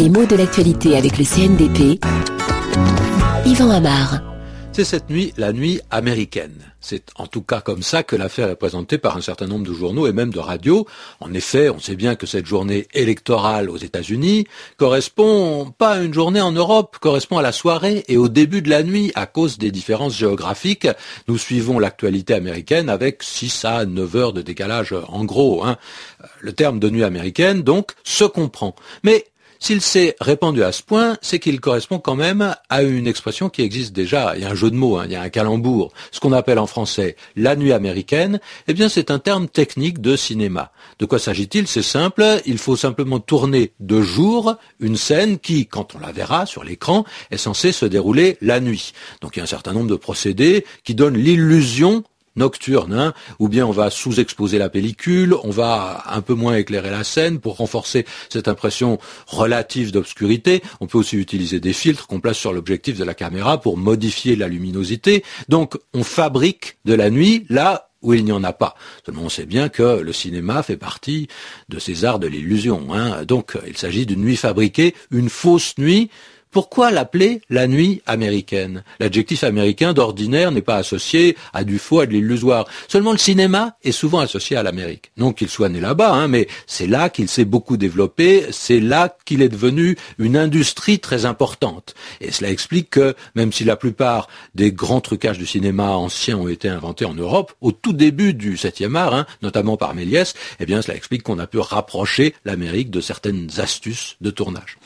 Les mots de l'actualité avec le CNDP. Yvan Amar. C'est cette nuit la nuit américaine. C'est en tout cas comme ça que l'affaire est présentée par un certain nombre de journaux et même de radios. En effet, on sait bien que cette journée électorale aux États-Unis correspond pas à une journée en Europe, correspond à la soirée et au début de la nuit à cause des différences géographiques. Nous suivons l'actualité américaine avec 6 à 9 heures de décalage en gros. Hein. Le terme de nuit américaine, donc, se comprend. Mais s'il s'est répandu à ce point, c'est qu'il correspond quand même à une expression qui existe déjà. Il y a un jeu de mots, hein, il y a un calembour. Ce qu'on appelle en français la nuit américaine, eh bien c'est un terme technique de cinéma. De quoi s'agit-il? C'est simple, il faut simplement tourner de jour une scène qui, quand on la verra sur l'écran, est censée se dérouler la nuit. Donc il y a un certain nombre de procédés qui donnent l'illusion nocturne, hein, ou bien on va sous-exposer la pellicule, on va un peu moins éclairer la scène pour renforcer cette impression relative d'obscurité. On peut aussi utiliser des filtres qu'on place sur l'objectif de la caméra pour modifier la luminosité. Donc on fabrique de la nuit là où il n'y en a pas. Seulement on sait bien que le cinéma fait partie de ces arts de l'illusion. Hein. Donc il s'agit d'une nuit fabriquée, une fausse nuit pourquoi l'appeler la nuit américaine? L'adjectif américain d'ordinaire n'est pas associé à du faux, à de l'illusoire. Seulement le cinéma est souvent associé à l'Amérique. Non qu'il soit né là-bas, hein, mais c'est là qu'il s'est beaucoup développé, c'est là qu'il est devenu une industrie très importante. Et cela explique que, même si la plupart des grands trucages du cinéma ancien ont été inventés en Europe, au tout début du 7e art, hein, notamment par Méliès, eh bien cela explique qu'on a pu rapprocher l'Amérique de certaines astuces de tournage.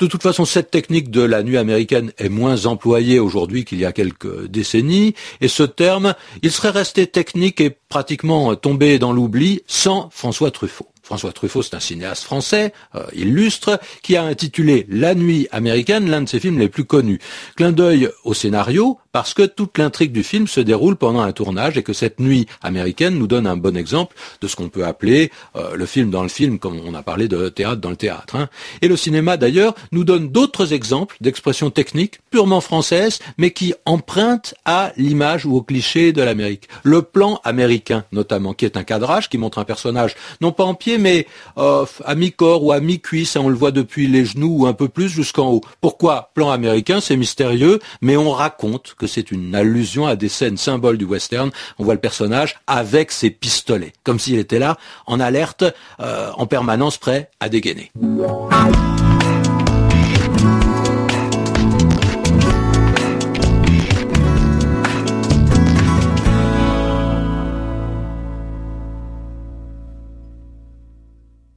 De toute façon, cette technique de la nuit américaine est moins employée aujourd'hui qu'il y a quelques décennies, et ce terme, il serait resté technique et pratiquement tombé dans l'oubli sans François Truffaut. François Truffaut, c'est un cinéaste français, euh, illustre, qui a intitulé La nuit américaine, l'un de ses films les plus connus. Clin d'œil au scénario, parce que toute l'intrigue du film se déroule pendant un tournage et que cette nuit américaine nous donne un bon exemple de ce qu'on peut appeler euh, le film dans le film, comme on a parlé de théâtre dans le théâtre. Hein. Et le cinéma, d'ailleurs, nous donne d'autres exemples d'expressions techniques purement françaises, mais qui empruntent à l'image ou au cliché de l'Amérique. Le plan américain, notamment, qui est un cadrage qui montre un personnage, non pas en pied, mais euh, à mi-corps ou à mi-cuisse, on le voit depuis les genoux ou un peu plus jusqu'en haut. Pourquoi? Plan américain C'est mystérieux, mais on raconte que c'est une allusion à des scènes symboles du western. On voit le personnage avec ses pistolets, comme s'il était là, en alerte, euh, en permanence prêt à dégainer.